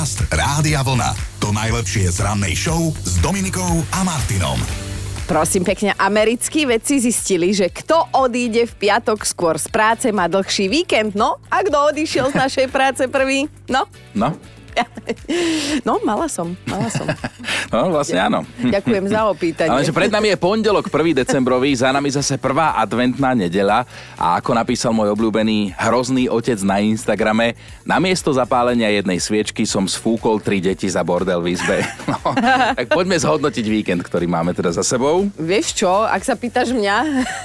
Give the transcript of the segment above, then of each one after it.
Podcast Rádia Vlna. To najlepšie z rannej show s Dominikou a Martinom. Prosím pekne, americkí vedci zistili, že kto odíde v piatok skôr z práce, má dlhší víkend. No, a kto odišiel z našej práce prvý? No, No, no, mala som, mala som. no vlastne áno. Ďakujem za opýtanie. Ale pred nami je pondelok 1. decembrový, za nami zase prvá adventná nedela a ako napísal môj obľúbený hrozný otec na Instagrame, namiesto zapálenia jednej sviečky som sfúkol tri deti za bordel v izbe. No, tak poďme zhodnotiť víkend, ktorý máme teda za sebou. Vieš čo, ak sa pýtaš mňa,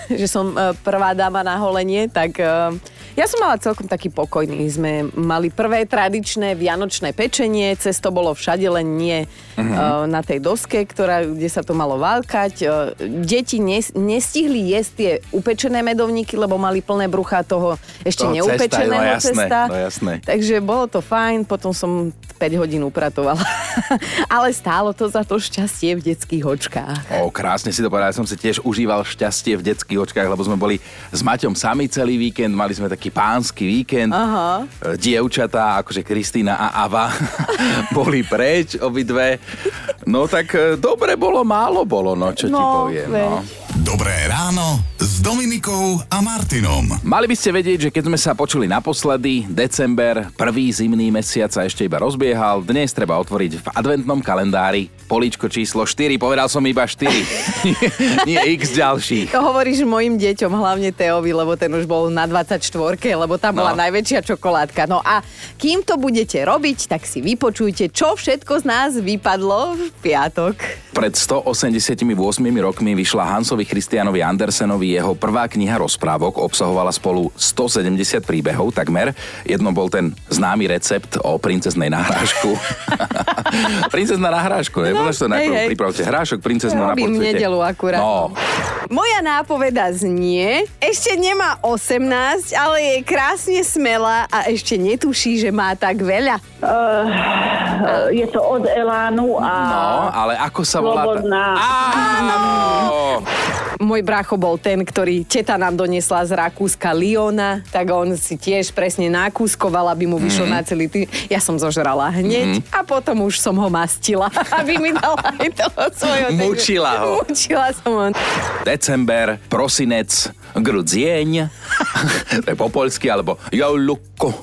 že som e, prvá dáma na holenie, tak e, ja som mala celkom taký pokojný. Sme mali prvé tradičné vianočné pečenie, cesto bolo všade, len nie uh-huh. na tej doske, ktorá, kde sa to malo válkať. Deti nes, nestihli jesť tie upečené medovníky, lebo mali plné brucha toho ešte Toho cesta, neupečeného no jasné, cesta. no jasné. Takže bolo to fajn, potom som 5 hodín upratovala. Ale stálo to za to šťastie v detských očkách. O, krásne si to povedal, ja som si tiež užíval šťastie v detských očkách, lebo sme boli s Maťom sami celý víkend, mali sme taký pánsky víkend. Aha. Dievčatá, akože Kristýna a Ava, boli preč obidve. No tak e, dobre bolo, málo bolo, no čo ti No, poviem. veď. No. Dobré ráno s Dominikou a Martinom. Mali by ste vedieť, že keď sme sa počuli naposledy, december, prvý zimný mesiac sa ešte iba rozbiehal, dnes treba otvoriť v adventnom kalendári políčko číslo 4, povedal som iba 4, nie, nie x ďalších. To hovoríš mojim deťom, hlavne Teovi, lebo ten už bol na 24, lebo tam bola No. najväčšia čokoládka. No a kým to budete robiť, tak si vypočujte, čo všetko z nás vypadlo v piatok. Pred 188 rokmi vyšla Hansovi Christianovi Andersenovi jeho prvá kniha rozprávok, obsahovala spolu 170 príbehov takmer. Jedno bol ten známy recept o princeznej nahrážku. Princezná nahrážku, ne? No, to najprv hej. pripravte hrášok, princeznu na Robím nedelu akurát. No, Moja nápoveda znie, ešte nemá 18, ale je krásne smelá a ešte netuší, že má tak veľa. Uh, je to od Elánu a no, ale ako sa volá... Slobodná. Áno! Môj bracho bol ten, ktorý teta nám doniesla z Rakúska Liona, tak on si tiež presne nakúskoval, aby mu vyšlo mm-hmm. na celý tý. Ja som zožrala hneď mm-hmm. a potom už som ho mastila, aby mi dala aj toho svojho. Mučila ho. Mučila som ho. December, prosinec, grudzieň, to je po poľsky, alebo jouluko.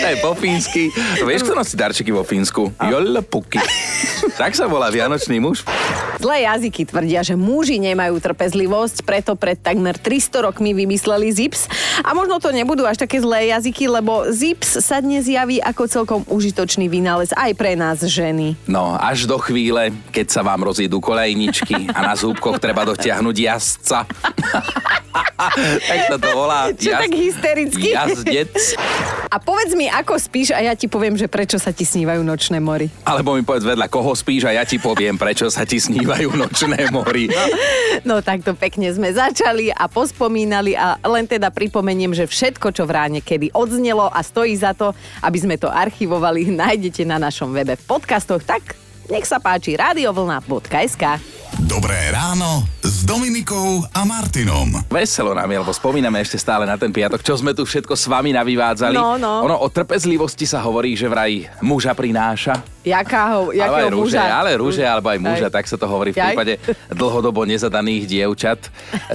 to je po fínsky. Vieš, kto nosí darčeky vo Fínsku? Jollepuky. tak sa volá vianočný muž. Zlé jazyky tvrdia, že muži nemajú trpezlivosť, preto pred takmer 300 rokmi vymysleli ZIPS. A možno to nebudú až také zlé jazyky, lebo ZIPS sa dnes javí ako celkom užitočný vynález aj pre nás ženy. No, až do chvíle, keď sa vám rozídu kolejničky a na zúbkoch treba dotiahnuť jazdca. Tak sa to volá. Čo tak hystericky? Jazdec. A povedz mi, ako spíš a ja ti poviem, že prečo sa ti snívajú nočné mory. Alebo mi povedz vedľa, koho spíš a ja ti poviem, prečo sa ti snívajú nočné mori. No takto pekne sme začali a pospomínali a len teda pripomeniem, že všetko, čo v ráne kedy odznelo a stojí za to, aby sme to archivovali, nájdete na našom webe v podcastoch, tak nech sa páči radiovlna.sk. Dobré ráno s Dominikou a Martinom. Veselo nám je, lebo spomíname ešte stále na ten piatok, čo sme tu všetko s vami navyvádzali. No, no. Ono o trpezlivosti sa hovorí, že vraj muža prináša. Jakého, Ale jakého aj rúže, muža? ale rúže, alebo aj muža, Aj. tak sa to hovorí v prípade dlhodobo nezadaných dievčat.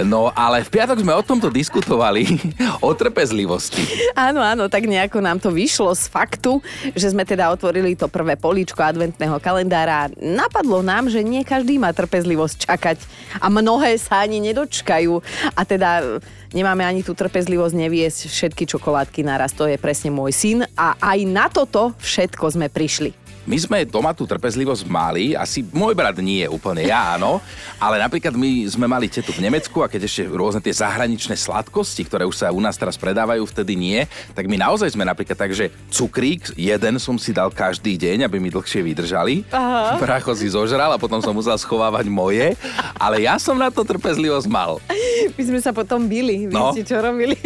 No, ale v piatok sme o tomto diskutovali, o trpezlivosti. Áno, áno, tak nejako nám to vyšlo z faktu, že sme teda otvorili to prvé políčko adventného kalendára. Napadlo nám, že nie každý má trpezlivosť čakať a mnohé sa ani nedočkajú. A teda e, nemáme ani tú trpezlivosť neviesť všetky čokoládky naraz. To je presne môj syn a aj na toto všetko sme prišli. My sme doma tú trpezlivosť mali, asi môj brat nie úplne, ja áno, ale napríklad my sme mali tetu v Nemecku a keď ešte rôzne tie zahraničné sladkosti, ktoré už sa u nás teraz predávajú, vtedy nie, tak my naozaj sme napríklad tak, že cukrík, jeden som si dal každý deň, aby mi dlhšie vydržali. Aha. Pracho si zožral a potom som musel schovávať moje, ale ja som na to trpezlivosť mal. My sme sa potom bili, vy No. ste čo robili?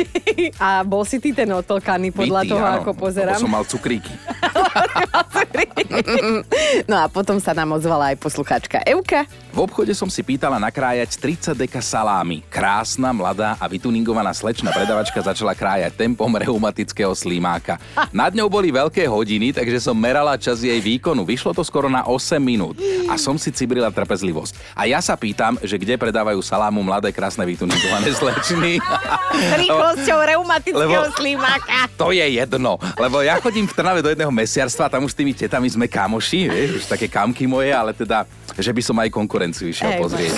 A bol si ty ten otlkaný podľa Bytý, toho, áno, ako pozerám. som mal cukríky. No a potom sa nám ozvala aj posluchačka Euka. V obchode som si pýtala nakrájať 30 deka salámy. Krásna, mladá a vytuningovaná slečna predavačka začala krájať tempom reumatického slímáka. Nad ňou boli veľké hodiny, takže som merala čas jej výkonu. Vyšlo to skoro na 8 minút a som si cibrila trpezlivosť. A ja sa pýtam, že kde predávajú salámu mladé, krásne, vytuningované slečny. Rýchlosťou reumatického Lebo- slímáka. To je jedno, lebo ja chodím v Trnave do jedného mesiarstva, tam už s tými tetami sme kamoši, vieš, už také kamky moje, ale teda, že by som aj konkurenciu išiel Hej, pozrieť.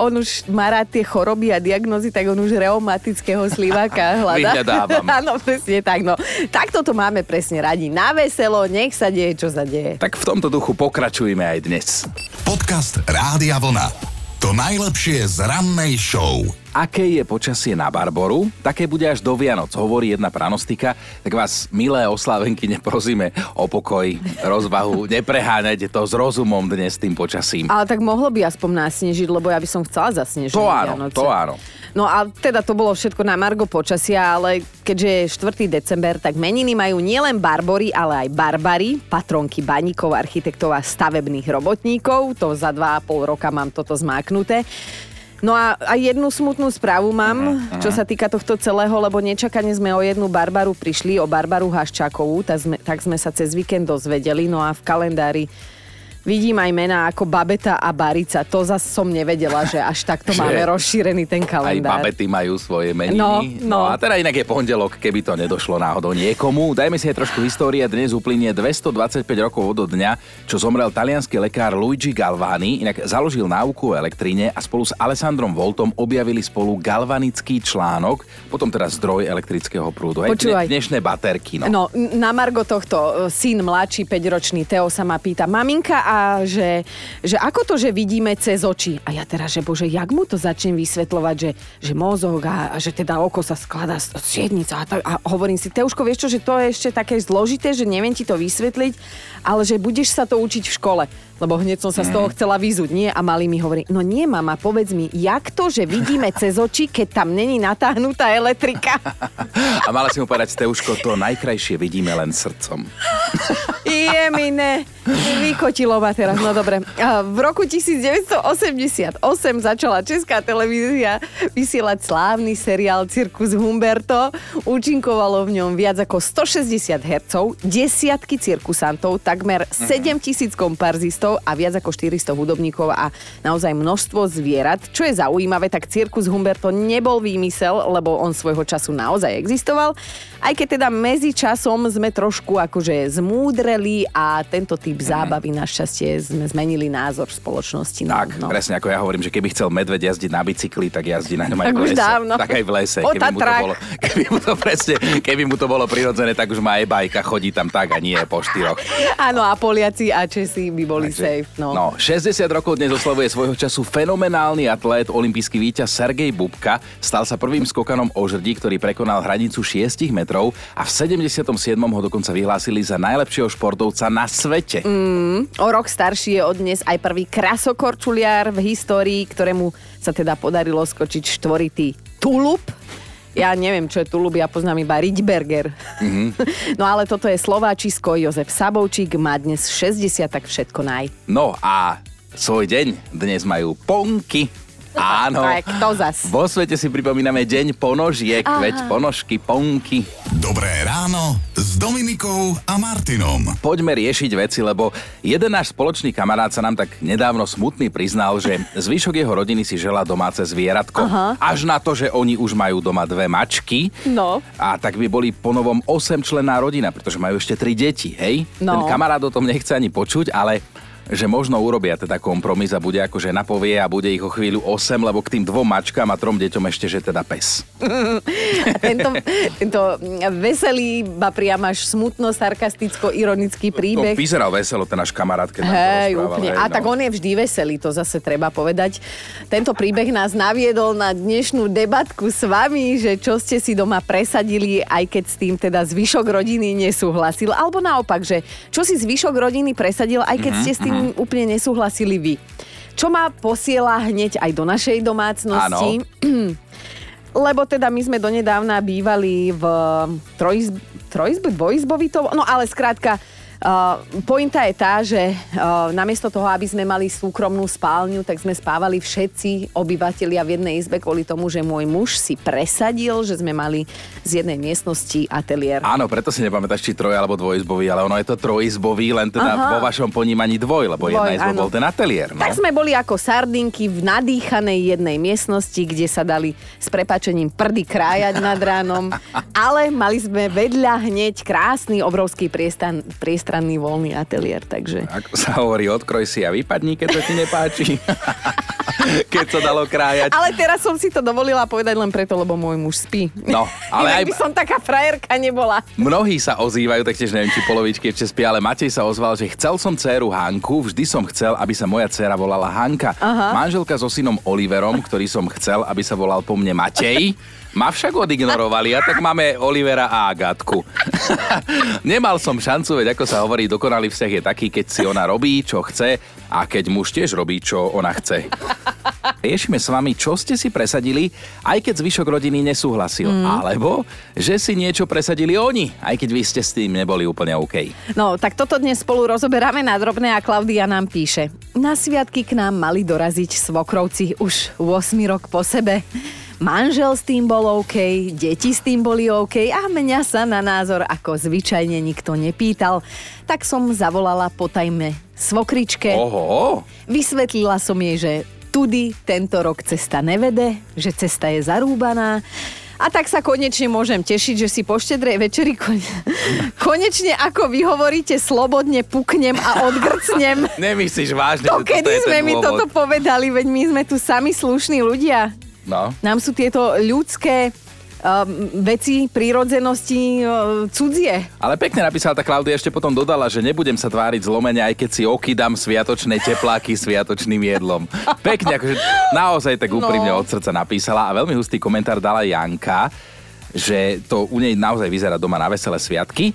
On už má rád tie choroby a diagnozy, tak on už reumatického slíváka hľadá. Vyhľadávam. Áno, presne tak. No. Takto to máme presne radi. Na veselo, nech sa deje, čo sa deje. Tak v tomto duchu pokračujeme aj dnes. Podcast Rádia Vlna. To najlepšie z rannej show. Aké je počasie na Barboru? Také bude až do Vianoc, hovorí jedna pranostika. Tak vás, milé oslávenky, neprosíme o pokoj, rozvahu, nepreháňajte to s rozumom dnes tým počasím. Ale tak mohlo by aspoň nasnežiť, lebo ja by som chcela zasnežiť. To áno, Vianoce. to áno. No a teda to bolo všetko na Margo počasia, ale keďže je 4. december, tak meniny majú nielen Barbory, ale aj Barbary, patronky baníkov, architektov a stavebných robotníkov. To za 2,5 roka mám toto zmáknuté. No a aj jednu smutnú správu mám, čo sa týka tohto celého, lebo nečakane sme o jednu Barbaru prišli, o Barbaru Haščákovú, tak sme, tak sme sa cez víkend dozvedeli, no a v kalendári vidím aj mená ako Babeta a Barica. To zas som nevedela, že až takto máme rozšírený ten Aj kalendár. babety majú svoje meniny. No, no. a teda inak je pondelok, keby to nedošlo náhodou niekomu. Dajme si aj trošku histórie. Dnes uplynie 225 rokov od dňa, čo zomrel talianský lekár Luigi Galvani. Inak založil náuku o elektríne a spolu s Alessandrom Voltom objavili spolu galvanický článok, potom teda zdroj elektrického prúdu. Počúvaj. dne- dnešné baterky. No. No, na Margo tohto, e, syn mladší, 5-ročný Teo sa ma pýta, maminka, a že, že ako to, že vidíme cez oči? A ja teraz, že bože, jak mu to začnem vysvetľovať, že, že mozog a, a že teda oko sa skladá z siednica a, tak, a hovorím si, Teuško, vieš čo, že to je ešte také zložité, že neviem ti to vysvetliť, ale že budeš sa to učiť v škole. Lebo hneď som sa z toho chcela vyzúť, nie? A malý mi hovorí, no nie, mama, povedz mi, jak to, že vidíme cez oči, keď tam není natáhnutá elektrika? A mala si mu povedať, Steuško, to najkrajšie vidíme len srdcom. Je mi ne. Vykotilo ma teraz, no dobre. V roku 1988 začala Česká televízia vysielať slávny seriál Cirkus Humberto. Účinkovalo v ňom viac ako 160 hercov, desiatky cirkusantov, takmer 7 tisíc komparzistov a viac ako 400 hudobníkov a naozaj množstvo zvierat. Čo je zaujímavé, tak Cirkus Humberto nebol výmysel, lebo on svojho času naozaj existoval. Aj keď teda medzi časom sme trošku akože zmúdreli a tento typ zábavy našťastie sme zmenili názor v spoločnosti. No, Tak, no. presne ako ja hovorím, že keby chcel medveď jazdiť na bicykli, tak jazdí na ňom aj Tak v lese. dávno. Tak aj v lese. Po Keby mu, to bolo, keby mu to presne, keby mu to bolo prirodzené, tak už má e-bajka, chodí tam tak a nie po štyroch. Áno, a Poliaci a Česi by boli safe. No. no, 60 rokov dnes oslavuje svojho času fenomenálny atlét, olimpijský víťaz Sergej Bubka. Stal sa prvým skokanom o žrdí, ktorý prekonal hranicu 6 metrov a v 77. ho dokonca vyhlásili za najlepšieho športovca na svete. Mm. O rok starší je od dnes aj prvý krasokorčuliar v histórii, ktorému sa teda podarilo skočiť štvoritý tulup. Ja neviem, čo je tulup, ja poznám iba Riedberger. Mm-hmm. No ale toto je Slováčisko, Jozef Sabovčík má dnes 60, tak všetko naj. No a svoj deň dnes majú ponky. Áno. Tak, to zas. Vo svete si pripomíname deň ponožiek, Aha. veď ponožky, ponky. Dobré ráno s Dominikou a Martinom. Poďme riešiť veci, lebo jeden náš spoločný kamarát sa nám tak nedávno smutný priznal, že zvyšok jeho rodiny si želá domáce zvieratko. Aha. Až na to, že oni už majú doma dve mačky. No. A tak by boli ponovom 8 členná rodina, pretože majú ešte tri deti, hej? No. Ten kamarát o tom nechce ani počuť, ale že možno urobia teda kompromis a bude ako žena povie a bude ich o chvíľu 8, lebo k tým dvom mačkám a trom deťom ešte, že teda pes. A tento, tento veselý, ba priam až smutno, sarkasticko, ironický príbeh. To vyzeral veselo ten náš kamarát, keď nám to Hej, rozprával, úplne. hej, A no. tak on je vždy veselý, to zase treba povedať. Tento príbeh nás naviedol na dnešnú debatku s vami, že čo ste si doma presadili, aj keď s tým teda zvyšok rodiny nesúhlasil. Alebo naopak, že čo si zvyšok rodiny presadil, aj keď ste s tým úplne nesúhlasili vy. Čo ma posiela hneď aj do našej domácnosti. Lebo teda my sme donedávna bývali v trojizb, trojizb dvojizbový to, no ale skrátka Uh, pointa je tá, že uh, namiesto toho, aby sme mali súkromnú spálňu, tak sme spávali všetci obyvatelia v jednej izbe kvôli tomu, že môj muž si presadil, že sme mali z jednej miestnosti ateliér. Áno, preto si nepamätáš, či troj alebo dvojizbový, ale ono je to trojizbový, len teda Aha. vo vašom ponímaní dvoj, lebo Dvoj, jedna izba áno. bol ten ateliér. No. Tak sme boli ako sardinky v nadýchanej jednej miestnosti, kde sa dali s prepačením prdy krájať nad ránom, ale mali sme vedľa hneď krásny, obrovský priestan, priestranný voľný ateliér, takže... Ako sa hovorí, odkroj si a vypadni, keď to ti nepáči. keď sa dalo krájať. Ale teraz som si to dovolila povedať len preto, lebo môj muž spí. No, ale Inak aj- by som taká frajerka nebola. Mnohí sa ozývajú, tak tiež neviem, či polovičky ešte spia, ale Matej sa ozval, že chcel som dceru Hanku, vždy som chcel, aby sa moja dcera volala Hanka. Aha. Manželka so synom Oliverom, ktorý som chcel, aby sa volal po mne Matej, ma však odignorovali a tak máme Olivera a Agatku. Nemal som šancu, veď ako sa hovorí, dokonalý vzťah je taký, keď si ona robí, čo chce a keď muž tiež robí, čo ona chce. Riešime s vami, čo ste si presadili, aj keď zvyšok rodiny nesúhlasil. Mm. Alebo, že si niečo presadili oni, aj keď vy ste s tým neboli úplne OK. No, tak toto dnes spolu rozoberáme na drobné a Klaudia nám píše. Na sviatky k nám mali doraziť svokrovci už 8 rok po sebe. Manžel s tým bol OK, deti s tým boli OK a mňa sa na názor ako zvyčajne nikto nepýtal. Tak som zavolala potajme svokričke. Oho, Vysvetlila som jej, že tudy tento rok cesta nevede, že cesta je zarúbaná. A tak sa konečne môžem tešiť, že si po štedrej večeri kon... konečne ako vy hovoríte slobodne puknem a odgrcnem. nemyslíš vážne, To že kedy sme mi dôvod? toto povedali, veď my sme tu sami slušní ľudia. No. Nám sú tieto ľudské um, veci, prírodzenosti uh, cudzie. Ale pekne napísala tá Klaudia, ešte potom dodala, že nebudem sa tváriť zlomene, aj keď si okydám sviatočné tepláky sviatočným jedlom. Pekne, akože naozaj tak úprimne No. od srdca napísala a veľmi hustý komentár dala Janka, že to u nej naozaj vyzerá doma na veselé sviatky.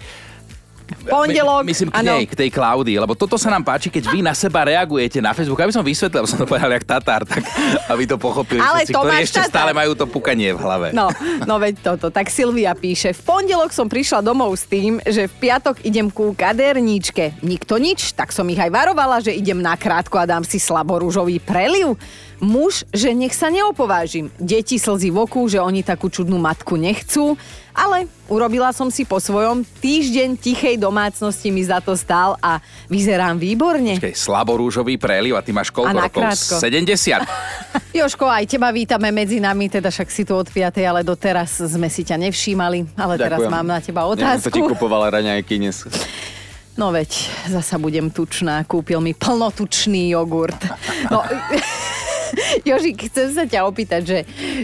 Pondelok, My, myslím k nej, k tej Klaudii, lebo toto sa nám páči, keď vy na seba reagujete na Facebook. Aby som vysvetlil, som to povedal jak Tatár, tak aby to pochopili Ale všetci, ktorí ešte Tatár. stále majú to pukanie v hlave. No, no veď toto. Tak Silvia píše, v pondelok som prišla domov s tým, že v piatok idem ku kaderníčke. Nikto nič, tak som ich aj varovala, že idem na krátko a dám si slaborúžový preliv. Muž, že nech sa neopovážim. Deti slzy v oku, že oni takú čudnú matku nechcú. Ale urobila som si po svojom týždeň tichej domácnosti mi za to stál a vyzerám výborne. Počkej, slaborúžový preliv a ty máš koľko rokov? krátko. 70. Joško, aj teba vítame medzi nami, teda však si tu od 5, ale doteraz sme si ťa nevšímali, ale teraz mám na teba Ja som ti otázku. kupovala raňajky dnes. No veď, zasa budem tučná, kúpil mi plnotučný jogurt. No, Jožik, chcem sa ťa opýtať, že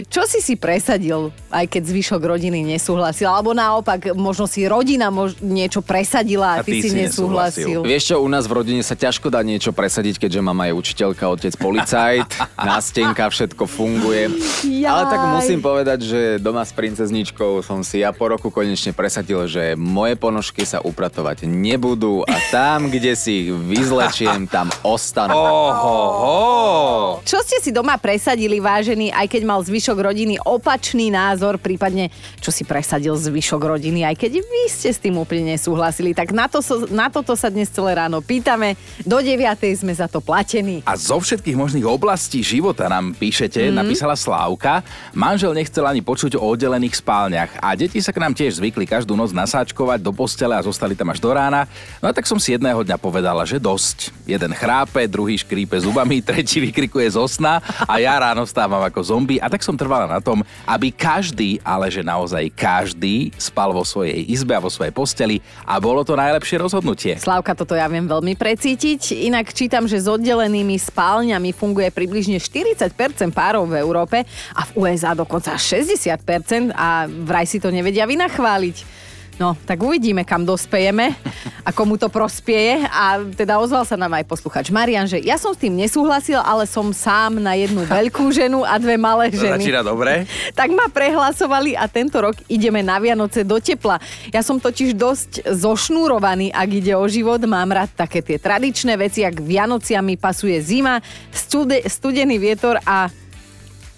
čo si si presadil, aj keď zvyšok rodiny nesúhlasil, alebo naopak, možno si rodina mož- niečo presadila a, A ty, ty si si nesúhlasil. Vieš čo, u nás v rodine sa ťažko dá niečo presadiť, keďže mama je učiteľka, otec policajt, nástenka, všetko funguje. Jaj. Ale tak musím povedať, že doma s princezničkou som si ja po roku konečne presadil, že moje ponožky sa upratovať nebudú a tam, kde si ich vyzlečiem, tam ostanú. Oho, Čo ste si doma presadili, vážený, aj keď mal zvyšok rodiny opačný názor, prípadne čo si presadil zvyšok rodiny, aj keď vy ste s tým úplne nesúhlasili. Tak na, to, na toto sa dnes celé ráno pýtame. Do 9. sme za to platení. A zo všetkých možných oblastí života nám píšete, mm. napísala Slávka. Manžel nechcel ani počuť o oddelených spálniach a deti sa k nám tiež zvykli každú noc nasáčkovať do postele a zostali tam až do rána. No a tak som si jedného dňa povedala, že dosť. Jeden chrápe, druhý škrípe zubami, tretí vykrikuje zo sna a ja ráno stávam ako zombie a tak som trvala na tom, aby každý, ale že naozaj každý spal vo svojej izbe a vo svojej posteli a bolo to najlepšie rozhodnutie. Slávka, toto ja viem veľmi precítiť. Inak čítam, že s oddelenými spálňami funguje približne 40% párov v Európe a v USA dokonca 60% a vraj si to nevedia vynachváliť. No, tak uvidíme, kam dospejeme a komu to prospieje. A teda ozval sa nám aj posluchač Marian, že ja som s tým nesúhlasil, ale som sám na jednu veľkú ženu a dve malé ženy začína dobre. tak ma prehlasovali a tento rok ideme na Vianoce do tepla. Ja som totiž dosť zošnúrovaný, ak ide o život. Mám rád také tie tradičné veci, ak Vianociam mi pasuje zima, stude, studený vietor a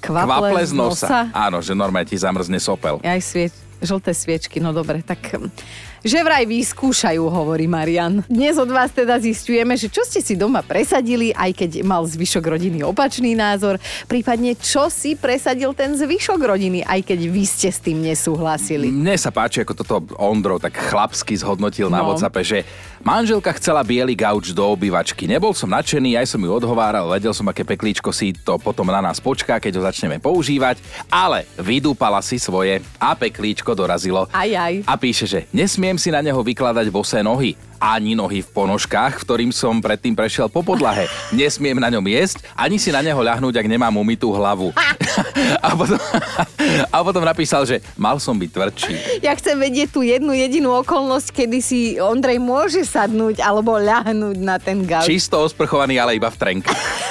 kvaple, Kvaple z nosa. Áno, že normálne ti zamrzne sopel. Aj svieč, žlté sviečky, no dobre, tak že vraj vyskúšajú, hovorí Marian. Dnes od vás teda zistujeme, že čo ste si doma presadili, aj keď mal zvyšok rodiny opačný názor, prípadne čo si presadil ten zvyšok rodiny, aj keď vy ste s tým nesúhlasili. Mne sa páči, ako toto Ondro tak chlapsky zhodnotil na No. WhatsAppe, že manželka chcela biely gauč do obývačky. Nebol som nadšený, aj som ju odhováral, vedel som, aké peklíčko si to potom na nás počká, keď ho začneme používať, ale vydúpala si svoje a peklíčko dorazilo. Aj, aj. A píše, že nesmiem si na neho vykladať bosé nohy. Ani nohy v ponožkách, v ktorým som predtým prešiel po podlahe. Nesmiem na ňom jesť, ani si na neho ľahnúť, ak nemám umytú hlavu. a, potom, a potom napísal, že mal som byť tvrdší. Ja chcem vedieť tú jednu jedinú okolnosť, kedy si Ondrej môže sadnúť alebo ľahnúť na ten gauč. Čisto osprchovaný, ale iba v trenke.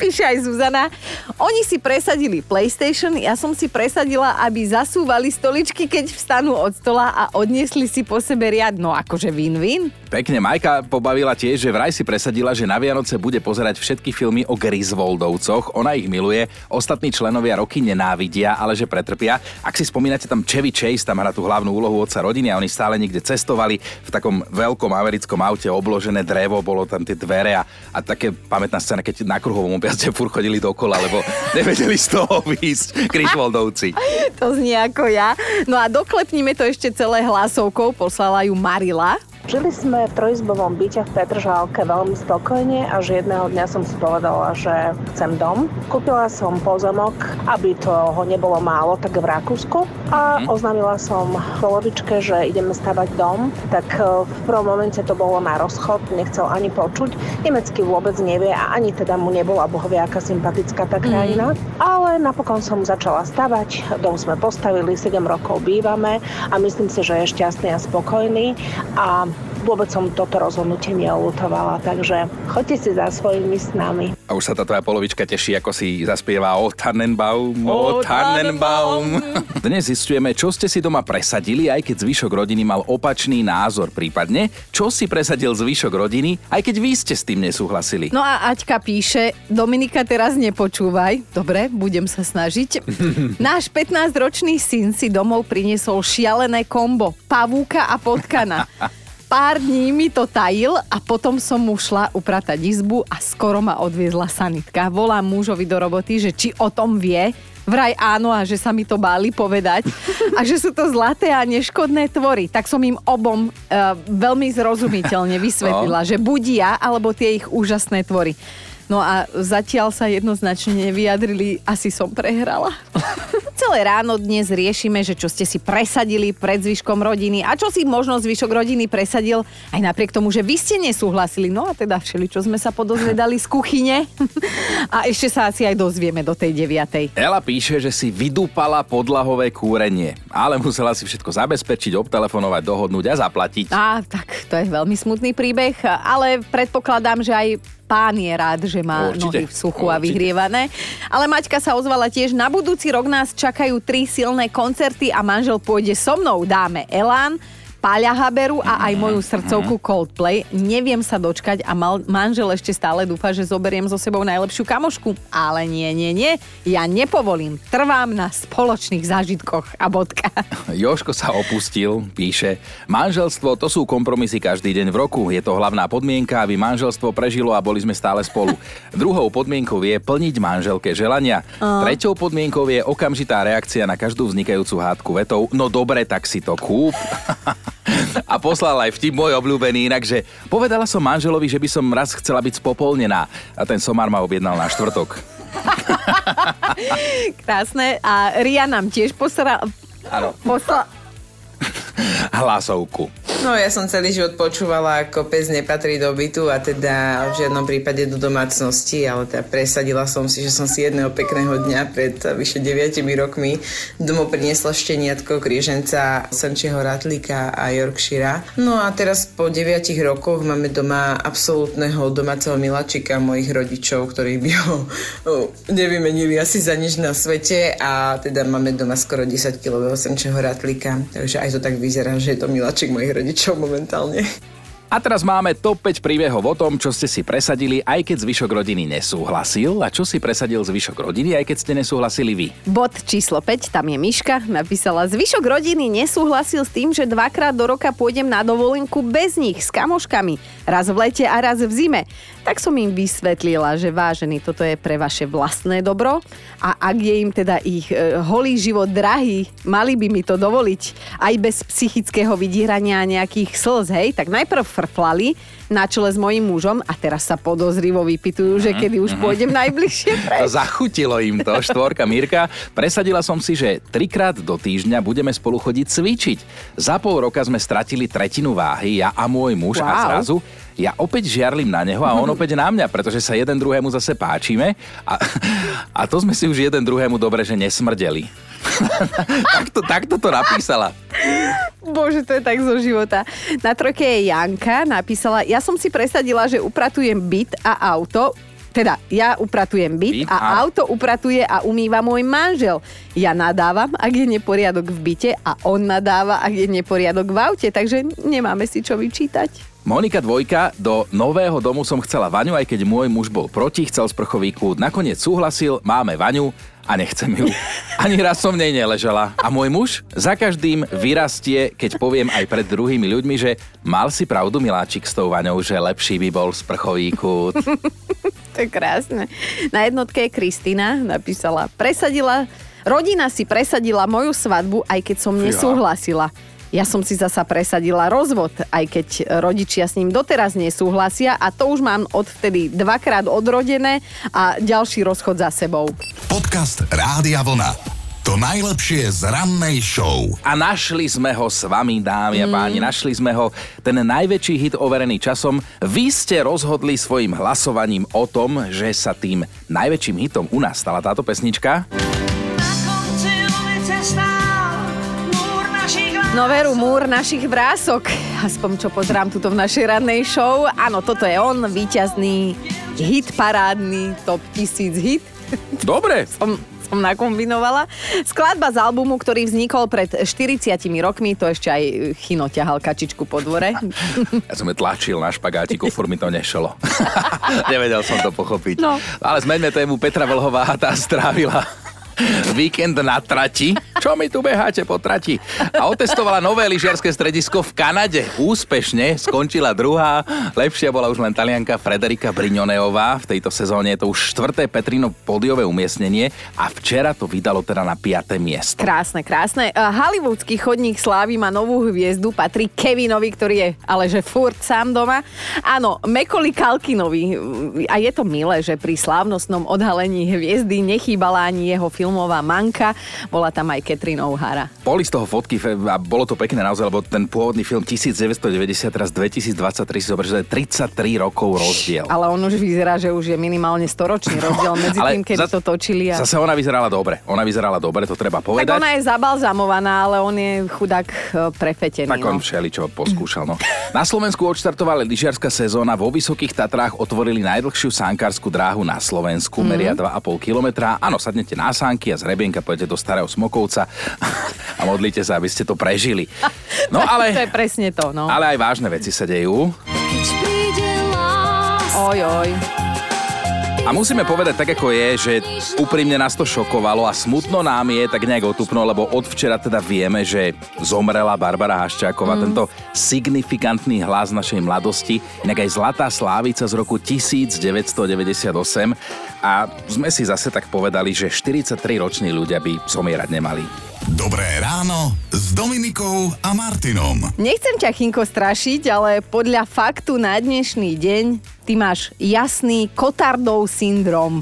Píše aj Zuzana. Oni si presadili PlayStation, ja som si presadila, aby zasúvali stoličky, keď vstanú od stola a odniesli si po sebe riad. No akože win-win. Pekne Majka pobavila tiež, že vraj si presadila, že na Vianoce bude pozerať všetky filmy o Griswoldovcoch. Ona ich miluje, ostatní členovia roky nenávidia, ale že pretrpia. Ak si spomínate, tam Chevy Chase tam hrá tú hlavnú úlohu otca rodiny a oni stále niekde cestovali v takom veľkom americkom aute obložené drevo, bolo tam tie dvere a, a také pamätná scéna, keď na kruhovom objazde fur chodili dokola, lebo nevedeli z toho výjsť Griswoldovci. To znie ako ja. No a doklepnime to ešte celé hlasovkou, poslala ju Marila. Žili sme v trojizbovom byte v Petržálke veľmi spokojne až jedného dňa som si povedala, že chcem dom. Kúpila som pozemok, aby toho nebolo málo, tak v Rakúsku a oznámila som polovičke, že ideme stavať dom. Tak e, v prvom momente to bolo na rozchod, nechcel ani počuť. Nemecky vôbec nevie a ani teda mu nebola bohovie aká sympatická tá krajina. Ale napokon som začala stavať, dom sme postavili, 7 rokov bývame a myslím si, že je šťastný a spokojný a vôbec som toto rozhodnutie neolutovala, takže choďte si za svojimi snami. A už sa tá tvoja polovička teší, ako si zaspieva o Tannenbaum, o O Tannenbaum. Dnes zistujeme, čo ste si doma presadili, aj keď zvyšok rodiny mal opačný názor, prípadne čo si presadil zvyšok rodiny, aj keď vy ste s tým nesúhlasili. No a Aťka píše, Dominika teraz nepočúvaj. Dobre, budem sa snažiť. Náš 15-ročný syn si domov priniesol šialené kombo. Pavúka a potkana. Pár dní mi to tajil a potom som mu šla upratať izbu a skoro ma odviezla sanitka. Volám mužovi do roboty, že či o tom vie. Vraj áno a že sa mi to báli povedať a že sú to zlaté a neškodné tvory. Tak som im obom uh, veľmi zrozumiteľne vysvetlila, že buď ja, alebo tie ich úžasné tvory. No a zatiaľ sa jednoznačne nevyjadrili, asi som prehrala. Celé ráno dnes riešime, že čo ste si presadili pred zvyškom rodiny a čo si možno zvyšok rodiny presadil aj napriek tomu, že vy ste nesúhlasili. No a teda všeli, čo sme sa podozvedali z kuchyne. a ešte sa asi aj dozvieme do tej deviatej. Ela píše, že si vydúpala podlahové kúrenie, ale musela si všetko zabezpečiť, obtelefonovať, dohodnúť a zaplatiť. Á, tak to je veľmi smutný príbeh, ale predpokladám, že aj pán je rád, že má Určite. nohy v suchu a Určite. vyhrievané. Ale Maťka sa ozvala tiež, na budúci rok nás čakajú tri silné koncerty a manžel pôjde so mnou. Dáme Elán, Páľa Haberu a aj moju srdcovku Coldplay. Neviem sa dočkať a mal, manžel ešte stále dúfa, že zoberiem so sebou najlepšiu kamošku. Ale nie, nie, nie. Ja nepovolím. Trvám na spoločných zážitkoch a bodka. Joško sa opustil, píše, manželstvo to sú kompromisy každý deň v roku. Je to hlavná podmienka, aby manželstvo prežilo a boli sme stále spolu. Druhou podmienkou je plniť manželke želania. Treťou podmienkou je okamžitá reakcia na každú vznikajúcu hádku vetou, no dobre, tak si to kúp. A poslal aj vtip môj obľúbený inak, že povedala som manželovi, že by som raz chcela byť spopolnená a ten somár ma objednal na štvrtok. Krásne. A Ria nám tiež posra... Áno. Posla... Hlasovku. No ja som celý život počúvala, ako pes nepatrí do bytu a teda v žiadnom prípade do domácnosti, ale teda presadila som si, že som si jedného pekného dňa pred vyše 9 rokmi domov priniesla šteniatko, kríženca, Sančieho Ratlíka a Yorkshira. No a teraz po 9 rokoch máme doma absolútneho domáceho miláčika mojich rodičov, ktorí by ho nevymenili asi za nič na svete a teda máme doma skoro 10 kilového Sančieho Ratlíka, takže aj to tak vyzerá, že je to miláčik mojich rodičov momentálne. A teraz máme top 5 príbehov o tom, čo ste si presadili, aj keď zvyšok rodiny nesúhlasil a čo si presadil zvyšok rodiny, aj keď ste nesúhlasili vy. Bod číslo 5, tam je Miška, napísala, zvyšok rodiny nesúhlasil s tým, že dvakrát do roka pôjdem na dovolenku bez nich, s kamoškami, raz v lete a raz v zime. Tak som im vysvetlila, že vážený, toto je pre vaše vlastné dobro a ak je im teda ich e, holý život drahý, mali by mi to dovoliť aj bez psychického vydírania nejakých slz, hej, tak najprv frflali na čele s mojím mužom a teraz sa podozrivo vypitujú, že kedy už pôjdem najbližšie preč. zachutilo im to, štvorka Mirka. Presadila som si, že trikrát do týždňa budeme spolu chodiť cvičiť. Za pol roka sme stratili tretinu váhy, ja a môj muž a Wow. zrazu ja opäť žiarlim na neho a on opäť na mňa, pretože sa jeden druhému zase páčime a, a to sme si už jeden druhému dobre, že nesmrdeli. takto, takto to napísala. Bože, to je tak zo života. Na trojke je Janka, napísala, ja som si presadila, že upratujem byt a auto, teda ja upratujem byt, Byt a a- auto upratuje a umýva môj manžel. Ja nadávam, ak je neporiadok v byte a on nadáva, ak je neporiadok v aute, takže nemáme si čo vyčítať. Monika Dvojka, do nového domu som chcela vaňu, aj keď môj muž bol proti, chcel sprchový kút. Nakoniec súhlasil, máme vaňu a nechcem ju. Ani raz som v nej neležala. A môj muž za každým vyrastie, keď poviem aj pred druhými ľuďmi, že mal si pravdu Miláčik s tou vaňou, že lepší by bol sprchový kút. To je krásne. Na jednotke je Kristina napísala, presadila, rodina si presadila moju svadbu, aj keď som nesúhlasila. Ja som si zasa presadila rozvod, aj keď rodičia s ním doteraz nesúhlasia a to už mám odvtedy dvakrát odrodené a ďalší rozchod za sebou. Podcast Rádia Vlna. To najlepšie z rannej show. A našli sme ho s vami, dámy a páni, našli sme ho, ten najväčší hit overený časom. Vy ste rozhodli svojim hlasovaním o tom, že sa tým najväčším hitom u nás stala táto pesnička. Na konci ulice hlav. No veru, múr našich vrások. Aspoň čo pozerám tuto v našej radnej show. Áno, toto je on, víťazný hit parádny, top 1000 hit. Dobre, som, som nakombinovala. Skladba z albumu, ktorý vznikol pred 40 rokmi, to ešte aj Chino ťahal kačičku po dvore. Ja som je tlačil na špagátiku, fur mi to nešlo. Nevedel som to pochopiť. No. Ale zmeňme tému Petra Vlhová, tá strávila víkend na trati. Čo mi tu beháte po trati? A otestovala nové lyžiarske stredisko v Kanade. Úspešne skončila druhá. Lepšia bola už len talianka Frederika Brignoneová. V tejto sezóne je to už štvrté Petrino podiové umiestnenie a včera to vydalo teda na 5. miesto. Krásne, krásne. A Hollywoodský chodník slávy má novú hviezdu, patrí Kevinovi, ktorý je ale že furt sám doma. Áno, Mekoli Kalkinovi. A je to milé, že pri slávnostnom odhalení hviezdy nechýbala ani jeho filmová manka. Bola tam aj Catherine O'Hara. Boli z toho fotky a bolo to pekné naozaj, lebo ten pôvodný film 1990, teraz 2023 si zober, že to je 33 rokov rozdiel. Ale on už vyzerá, že už je minimálne storočný rozdiel medzi tým, kedy zas- to točili. A... Zase ona vyzerala dobre. Ona vyzerala dobre, to treba Tak povedať. ona je zabalzamovaná, ale on je chudák e, prefetený. Tak on no. všeličo poskúšal. No. Na Slovensku odštartovala lyžiarska sezóna. Vo Vysokých Tatrách otvorili najdlhšiu sánkárskú dráhu na Slovensku. Mhm. Meria 2,5 kilometra. Áno, sadnete na sánky a z Rebienka pôjdete do Starého Smokovca a modlite sa, aby ste to prežili. No to je ale, presne to, no. ale aj vážne veci sa dejú. Keď príde láska, Oj, oj. A musíme povedať tak, ako je, že úprimne nás to šokovalo a smutno nám je tak nejak otupno, lebo od včera teda vieme, že zomrela Barbara Haščáková, mm. tento signifikantný hlas našej mladosti, inak aj Zlatá Slávica z roku 1998 a sme si zase tak povedali, že 43-roční ľudia by zomierať nemali. Dobré ráno s Dominikou a Martinom. Nechcem ťa, Chinko, strašiť, ale podľa faktu na dnešný deň ty máš jasný kotardov syndrom.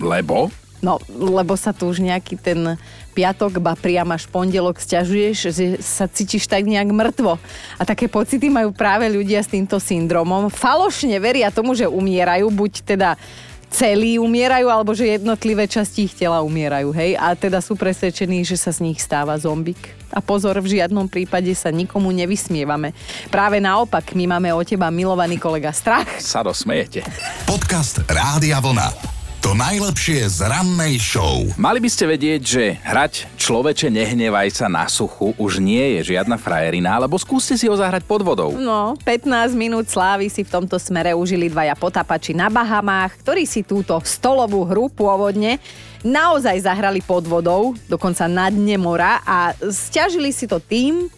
Lebo? No, lebo sa tu už nejaký ten piatok, ba priam až pondelok sťažuješ, že sa cítiš tak nejak mŕtvo. A také pocity majú práve ľudia s týmto syndromom. Falošne veria tomu, že umierajú, buď teda celí umierajú, alebo že jednotlivé časti ich tela umierajú, hej? A teda sú presvedčení, že sa z nich stáva zombik. A pozor, v žiadnom prípade sa nikomu nevysmievame. Práve naopak, my máme o teba milovaný kolega strach. Sa dosmejete. Podcast Rádia Vlna. To najlepšie z rannej show. Mali by ste vedieť, že hrať človeče nehnevaj sa na suchu už nie je žiadna frajerina, alebo skúste si ho zahrať pod vodou. No, 15 minút slávy si v tomto smere užili dvaja potapači na Bahamách, ktorí si túto stolovú hru pôvodne naozaj zahrali pod vodou, dokonca na dne mora a stiažili si to tým,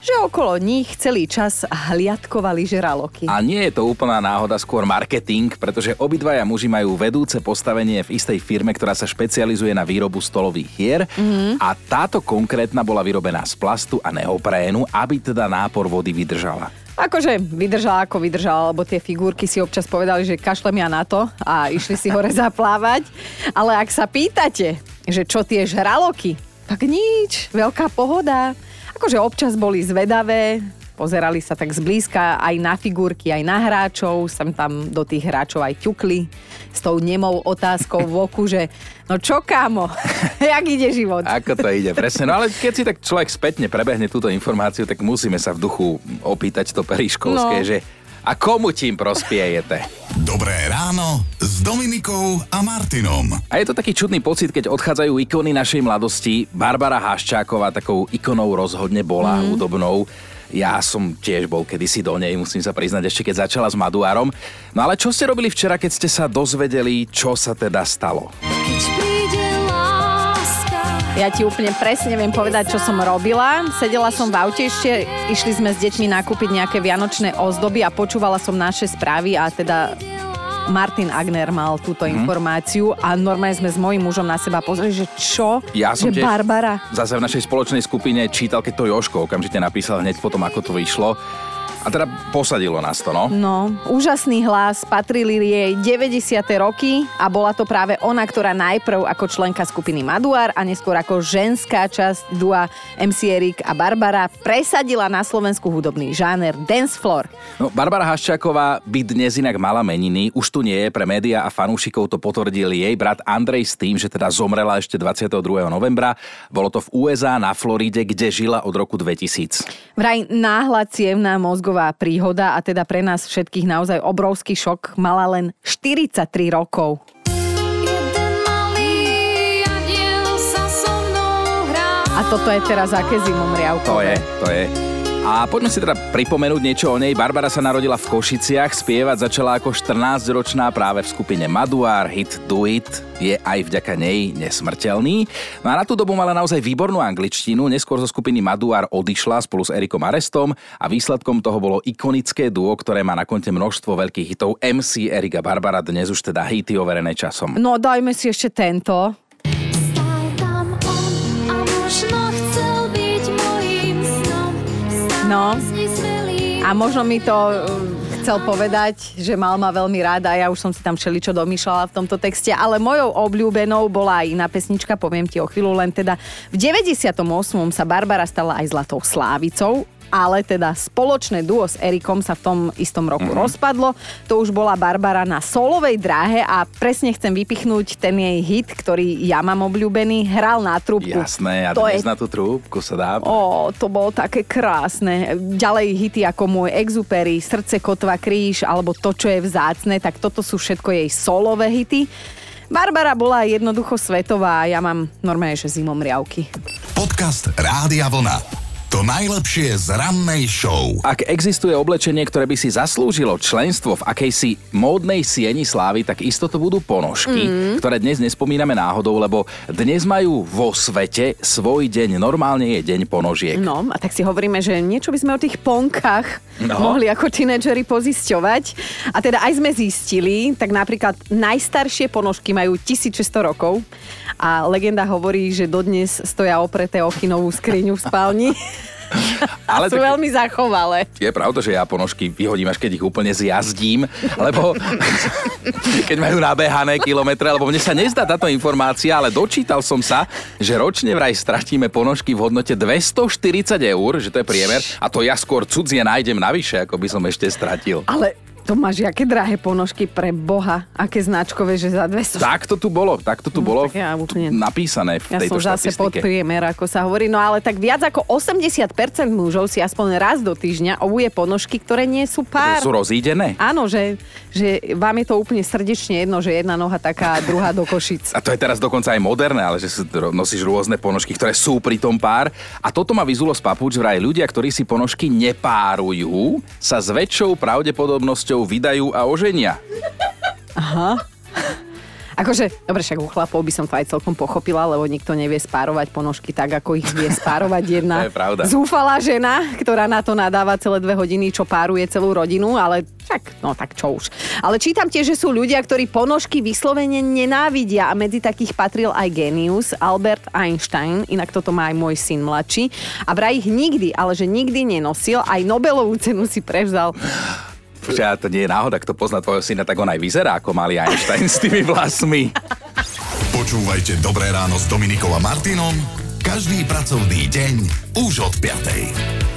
že okolo nich celý čas hliadkovali žraloky. A nie je to úplná náhoda, skôr marketing, pretože obidvaja muži majú vedúce postavenie v istej firme, ktorá sa špecializuje na výrobu stolových hier mm-hmm. a táto konkrétna bola vyrobená z plastu a neoprénu, aby teda nápor vody vydržala. Akože vydržala ako vydržala, lebo tie figurky si občas povedali, že kašlem ja na to a išli si hore zaplávať. Ale ak sa pýtate, že čo tie žraloky, tak nič, veľká pohoda. Akože občas boli zvedavé, pozerali sa tak zblízka aj na figurky, aj na hráčov, sem tam do tých hráčov aj ťukli s tou nemou otázkou v oku, že no čo kámo, jak ide život? Ako to ide, presne. No ale keď si tak človek spätne prebehne túto informáciu, tak musíme sa v duchu opýtať to periškovské, No. že a komu tým prospiejete? Dobré ráno s Dominikou a Martinom. A je to taký čudný pocit, keď odchádzajú ikony našej mladosti. Barbara Haščáková takou ikonou rozhodne bola mm. hudobnou. Ja som tiež bol kedysi do nej, musím sa priznať, ešte keď začala s Maduárom. No ale čo ste robili včera, keď ste sa dozvedeli, čo sa teda stalo? Keď Ja ti úplne presne viem povedať, čo som robila. Sedela som v aute ešte, išli sme s deťmi nakúpiť nejaké vianočné ozdoby a počúvala som naše správy a teda Martin Agner mal túto Mhm. informáciu a normálne sme s mojím mužom na seba pozreli, že čo? Ja som že Barbara? zase v našej spoločnej skupine čítal, keď to Joško okamžite napísal hneď potom, ako to vyšlo. A teda posadilo nás to, no. No, úžasný hlas, patrili jej 90. roky a bola to práve ona, ktorá najprv ako členka skupiny Maduar a neskôr ako ženská časť dua MC Erik a Barbara presadila na Slovensku hudobný žáner dance floor. No, Barbara Haščáková by dnes inak mala meniny, už tu nie je, pre médiá a fanúšikov to potvrdil jej brat Andrej s tým, že teda zomrela ešte 22. novembra. Bolo to v USA na Floride, kde žila od roku 2000. Vraj náhla cievná mozgová príhoda a teda pre nás všetkých naozaj obrovský šok. Mala len 43 rokov. A toto je teraz aké zimomriavkové. To je, to je. A poďme si teda pripomenúť niečo o nej. Barbara sa narodila v Košiciach, spievať začala ako 14-ročná práve v skupine Maduár, hit Do It je aj vďaka nej nesmrteľný. No a na tú dobu mala naozaj výbornú angličtinu, neskôr zo skupiny Maduár odišla spolu s Erikom Arestom a výsledkom toho bolo ikonické duo, ktoré má na konte množstvo veľkých hitov MC Erik a Barbara, dnes už teda hity overené časom. No dajme si ešte tento. Stál tam on a možno No. A možno mi to uh, chcel povedať, že mal ma veľmi ráda a ja už som si tam všeličo domýšľala v tomto texte, ale mojou obľúbenou bola aj iná pesnička, poviem ti o chvíľu, len teda v 98. sa Barbara stala aj zlatou slávicou, ale teda spoločné duo s Erikom sa v tom istom roku mm-hmm. rozpadlo. To už bola Barbara na solovej dráhe a presne chcem vypichnúť ten jej hit, ktorý ja mám obľúbený, hral na trúbku. Jasné, a to dnes je na tú trúbku sa dá. Ó, to bolo také krásne. Ďalej hity ako môj exupery, Srdce, kotva, kríž alebo To, čo je vzácne, tak toto sú všetko jej solové hity. Barbara bola jednoducho svetová a ja mám normálne, že zimom riavky. Podcast Rádia Vlna. To najlepšie z rannej show. Ak existuje oblečenie, ktoré by si zaslúžilo členstvo v akejsi módnej sieni slávy, tak isto to budú ponožky, mm. ktoré dnes nespomíname náhodou, lebo dnes majú vo svete svoj deň. Normálne je deň ponožiek. No, a tak si hovoríme, že niečo by sme o tých ponkách No. mohli ako tínedžeri pozisťovať. A teda aj sme zistili, tak napríklad najstaršie ponožky majú 1600 rokov a legenda hovorí, že dodnes stoja opreté o chinovú skriňu v spálni. Ale sú tak- veľmi zachovalé. Je pravda, že ja ponožky vyhodím, až keď ich úplne zjazdím, lebo keď majú nabehané kilometre, lebo mne sa nezdá táto informácia, ale dočítal som sa, že ročne vraj stratíme ponožky v hodnote 240 eur, že to je priemer, a to ja skôr cudzie nájdem navyše, ako by som ešte stratil. Ale To máš aké drahé ponožky pre Boha, aké značkové, že za 200 Takto tu bolo, takto tu No, bolo tak ja úplne- napísané v Ja tejto som zase pod priemer, ako sa hovorí. No ale tak viac ako 80% mužov si aspoň raz do týždňa obuje ponožky, ktoré nie sú pár. Sú rozídené? Áno, že, že vám je to úplne srdečne jedno, že jedna noha taká, druhá do košic. A to je teraz dokonca aj moderné, ale že si nosíš rôzne ponožky, ktoré sú pri tom pár. A toto ma vyzulo z papuč, vraj ľudia, ktorí si ponožky nepárujú, sa s väčšou pravdepodobnosťou vydajú a oženia. Akože, dobre, však u chlapov by som to aj celkom pochopila, lebo nikto nevie spárovať ponožky tak, ako ich vie spárovať jedna To je pravda. zúfalá žena, ktorá na to nadáva celé dve hodiny, čo páruje celú rodinu, ale však, no tak čo už. Ale čítam tiež, že sú ľudia, ktorí ponožky vyslovene nenávidia a medzi takých patril aj genius Albert Einstein, inak toto má aj môj syn mladší. A vraj ich nikdy, ale že nikdy nenosil, aj Nobelovú cenu si prevzal. Počkaj, to nie je náhoda, kto pozná tvojho syna, tak on aj vyzerá ako malý Einstein s tými vlasmi. Počúvajte Dobré ráno s Dominikom a Martinom každý pracovný deň už od 5.